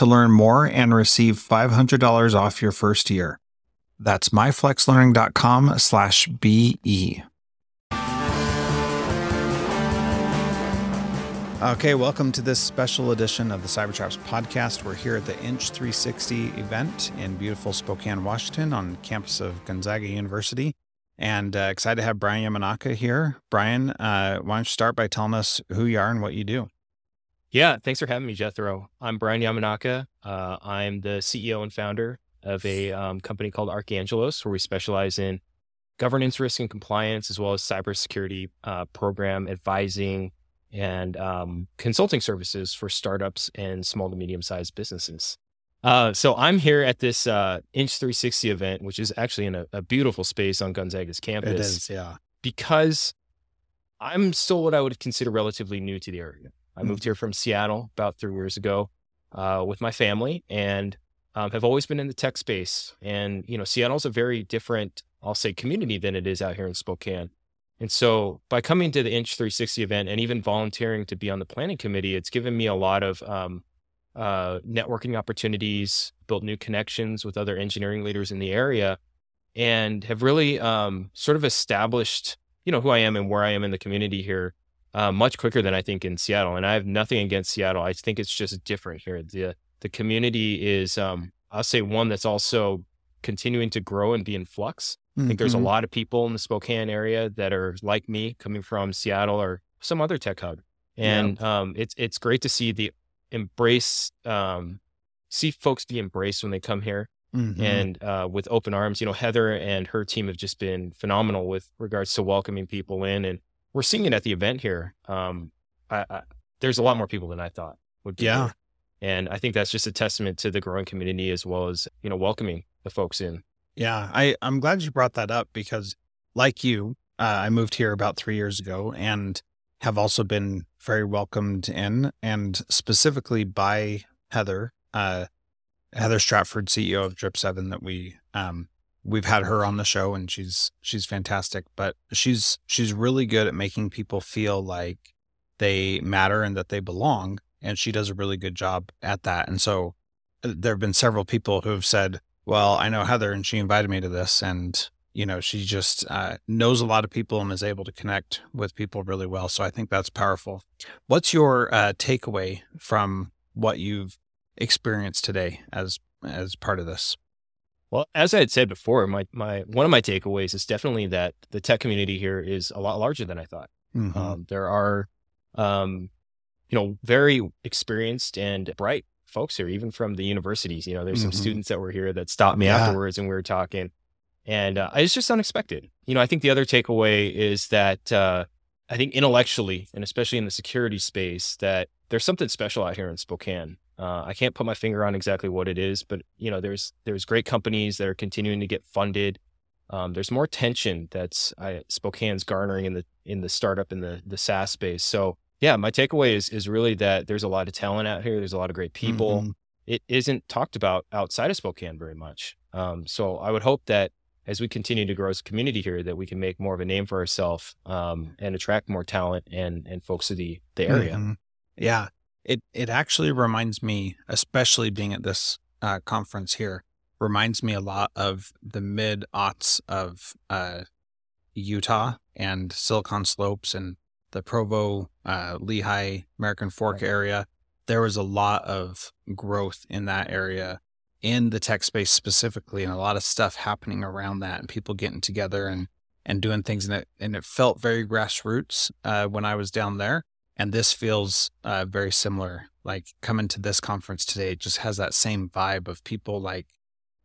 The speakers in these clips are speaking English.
to learn more and receive $500 off your first year. That's myflexlearning.com slash BE. Okay, welcome to this special edition of the Cybertraps podcast. We're here at the Inch 360 event in beautiful Spokane, Washington, on campus of Gonzaga University. And uh, excited to have Bryan Yamanaka here. Bryan, uh, why don't you start by telling us who you are and what you do? Yeah, thanks for having me, Jethro. I'm Bryan Yamanaka. Uh, I'm the CEO and founder of a um, company called Archangelos, where we specialize in governance, risk, and compliance, as well as cybersecurity uh, program advising and um, consulting services for startups and small to medium sized businesses. Uh, so I'm here at this uh, Inch 360 event, which is actually in a, a beautiful space on Gonzaga's campus. It is, yeah. Because I'm still what I would consider relatively new to the area. I moved here from Seattle about three years ago uh, with my family and um, have always been in the tech space. And, you know, Seattle's a very different, I'll say, community than it is out here in Spokane. And so by coming to the Inch 360 event and even volunteering to be on the planning committee, it's given me a lot of um, uh, networking opportunities, built new connections with other engineering leaders in the area, and have really um, sort of established, you know, who I am and where I am in the community here uh, much quicker than I think in Seattle. And I have nothing against Seattle. I think it's just different here. The the community is, um, I'll say, one that's also continuing to grow and be in flux. Mm-hmm. I think there's a mm-hmm. lot of people in the Spokane area that are like me, coming from Seattle or some other tech hub, and yeah. um, it's it's great to see the embrace, um, see folks be embraced when they come here. Mm-hmm. And uh, with open arms, you know, Heather and her team have just been phenomenal with regards to welcoming people in and we're seeing it at the event here. Um, I, I, there's a lot more people than I thought would be. Yeah. And I think that's just a testament to the growing community as well as, you know, welcoming the folks in. Yeah. I, I'm glad you brought that up because like you, uh, I moved here about three years ago and have also been very welcomed in and specifically by Heather, uh, Heather Stratford, CEO of Drip Seven that we, um, we've had her on the show and she's she's fantastic but she's she's really good at making people feel like they matter and that they belong and she does a really good job at that. And so uh, there have been several people who have said well i know heather and she invited me to this and you know she just uh, knows a lot of people and is able to connect with people really well. So i think that's powerful. What's your uh, takeaway from what you've experienced today as as part of this well, as I had said before, my my one of my takeaways is definitely that the tech community here is a lot larger than I thought. Mm-hmm. Um, there are, um, you know, very experienced and bright folks here, even from the universities. You know, there's mm-hmm. some students that were here that stopped me yeah. afterwards and we were talking, and uh, it's just unexpected. You know, I think the other takeaway is that uh, I think intellectually and especially in the security space that there's something special out here in Spokane. Uh, I can't put my finger on exactly what it is, but you know, there's there's great companies that are continuing to get funded. Um, there's more tension that's I, Spokane's garnering in the in the startup in the the SaaS space. So yeah, my takeaway is is really that there's a lot of talent out here. There's a lot of great people. Mm-hmm. It isn't talked about outside of Spokane very much. Um, so I would hope that as we continue to grow as a community here, that we can make more of a name for ourselves um, and attract more talent and and folks to the the area. Mhm. Yeah, it it actually reminds me, especially being at this uh, conference here, reminds me a lot of the mid aughts of uh, Utah and Silicon Slopes and the Provo, uh, Lehi, American Fork Right. area. There was a lot of growth in that area in the tech space specifically, and a lot of stuff happening around that, and people getting together and and doing things, and it and it felt very grassroots uh, when I was down there. And this feels uh, very similar. Like coming to this conference today, just has that same vibe of people like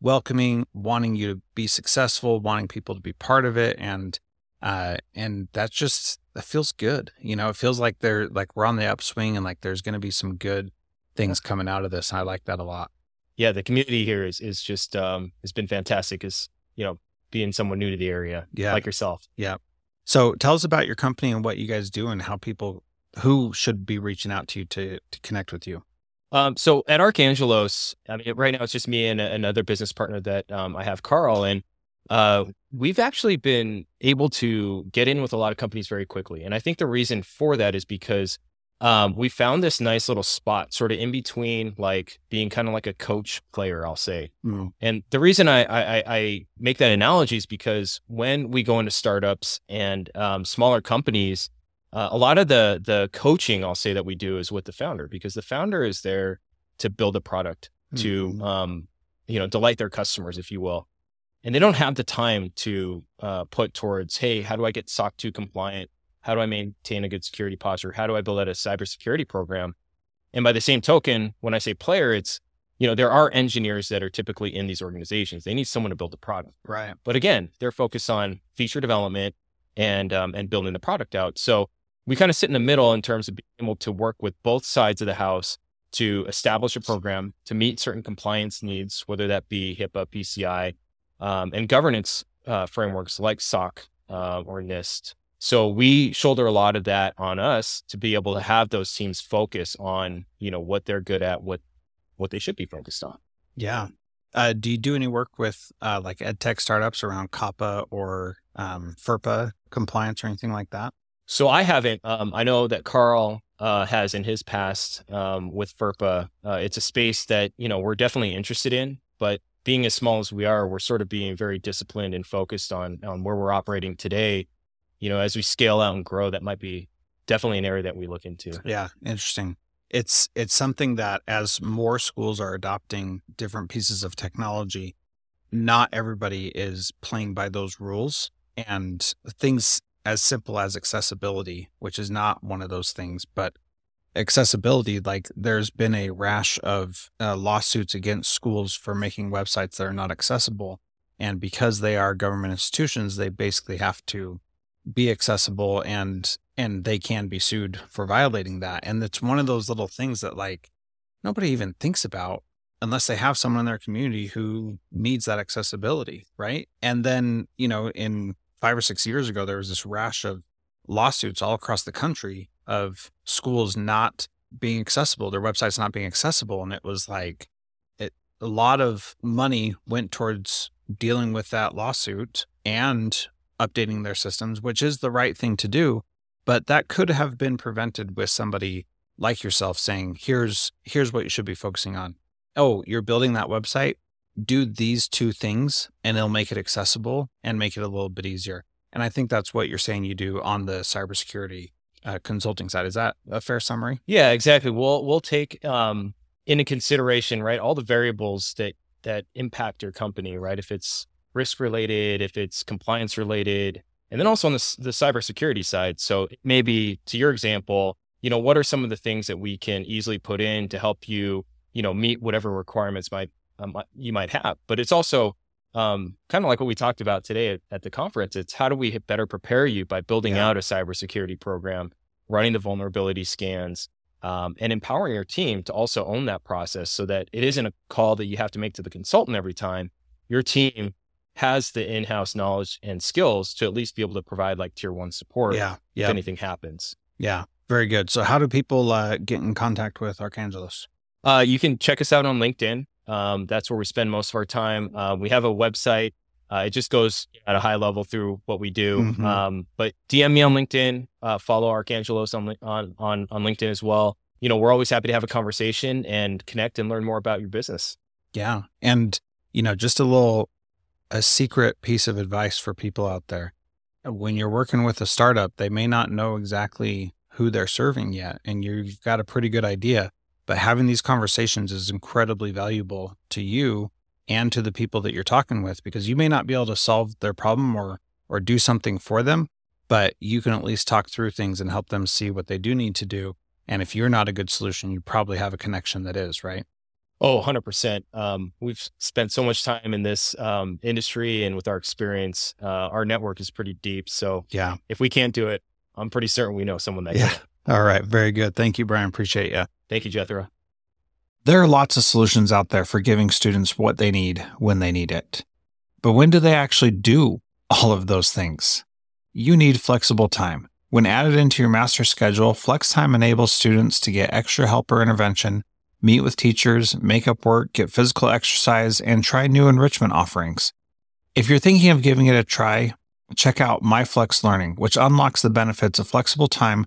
welcoming, wanting you to be successful, wanting people to be part of it, and uh, and that's just that feels good. You know, it feels like they're like we're on the upswing, and like there's going to be some good things coming out of this. And I like that a lot. Yeah, the community here is is just um, has been fantastic. As you know, being someone new to the area, Yeah. like yourself. Yeah. So tell us about your company and what you guys do, and how people who should be reaching out to you to to connect with you. Um, so at Archangelos, I mean, right now it's just me and another business partner that um, I have, Carl, and uh, we've actually been able to get in with a lot of companies very quickly. And I think the reason for that is because um, we found this nice little spot, sort of in between, like being kind of like a coach player, I'll say. Mm, And the reason I, I, I- I make that analogy is because when we go into startups and um, smaller companies, uh, a lot of the the coaching I'll say that we do is with the founder because the founder is there to build a product to Mhm. um, you know delight their customers, if you will, and they don't have the time to uh, put towards hey, how do I get SOC 2 compliant? How do I maintain a good security posture? How do I build out a cybersecurity program? And by the same token, when I say player, it's you know, there are engineers that are typically in these organizations. They need someone to build the product. right. But again, they're focused on feature development and um, and building the product out. So we kind of sit in the middle in terms of being able to work with both sides of the house to establish a program to meet certain compliance needs, whether that be HIPAA, PCI, um, and governance uh, frameworks like SOC uh, or NIST. So we shoulder a lot of that on us to be able to have those teams focus on you know what they're good at, what what they should be focused on. Yeah. Uh, do you do any work with uh, like ed tech startups around COPPA or um, FERPA compliance or anything like that? So I haven't. Um, I know that Carl uh, has in his past um, with FERPA. Uh, it's a space that you know we're definitely interested in, but being as small as we are, we're sort of being very disciplined and focused on on where we're operating today. You know, as we scale out and grow, that might be definitely an area that we look into. Yeah, interesting. It's it's something that as more schools are adopting different pieces of technology, not everybody is playing by those rules and things as simple as accessibility, which is not one of those things, but accessibility like there's been a rash of uh, lawsuits against schools for making websites that are not accessible. And because they are government institutions they basically have to be accessible and and they can be sued for violating that. And it's one of those little things that like nobody even thinks about unless they have someone in their community who needs that accessibility right? And then you know in 5 or 6 years ago there was this rash of lawsuits all across the country of schools not being accessible their websites not being accessible and it was like it a lot of money went towards dealing with that lawsuit and updating their systems, which is the right thing to do. But that could have been prevented with somebody like yourself saying, here's here's what you should be focusing on. Oh, you're building that website. Do these two things and it'll make it accessible and make it a little bit easier. And I think that's what you're saying you do on the cybersecurity uh, consulting side. Is that a fair summary? Yeah, exactly. We'll we'll take um, into consideration, right, all the variables that that impact your company, right? If it's risk related, if it's compliance related, and then also on the the cybersecurity side. So maybe to your example, you know, what are some of the things that we can easily put in to help you, you know, meet whatever requirements might um, you might have. But it's also um, kind of like what we talked about today at, at the conference. It's how do we better prepare you by building Yeah. out a cybersecurity program, running the vulnerability scans, um, and empowering your team to also own that process so that it isn't a call that you have to make to the consultant every time. Your team has the in-house knowledge and skills to at least be able to provide like tier one support Yeah. if anything happens. Yeah. Very good. So how do people uh, get in contact with Archangelos? Uh, you can check us out on LinkedIn. Um, that's where we spend most of our time. Uh, we have a website, Uh, it just goes at a high level through what we do. Mhm. Um, but DM me on LinkedIn, uh, follow Archangelos on, on, on, on LinkedIn as well. You know, we're always happy to have a conversation and connect and learn more about your business. Yeah. And, you know, just a little, a secret piece of advice for people out there. When you're working with a startup, they may not know exactly who they're serving yet, and you've got a pretty good idea. But having these conversations is incredibly valuable to you and to the people that you're talking with because you may not be able to solve their problem or or do something for them, but you can at least talk through things and help them see what they do need to do. And if you're not a good solution, you probably have a connection that is, right? Oh, 100%. Um, we've spent so much time in this um, industry and with our experience, uh, our network is pretty deep. So Yeah. if we can't do it, I'm pretty certain we know someone that Yeah. can. All right. Very good. Thank you, Bryan. Appreciate you. Thank you, Jethro. There are lots of solutions out there for giving students what they need when they need it. But when do they actually do all of those things? You need flexible time. When added into your master schedule, Flex Time enables students to get extra help or intervention, meet with teachers, make up work, get physical exercise, and try new enrichment offerings. If you're thinking of giving it a try, check out MyFlex Learning, which unlocks the benefits of flexible time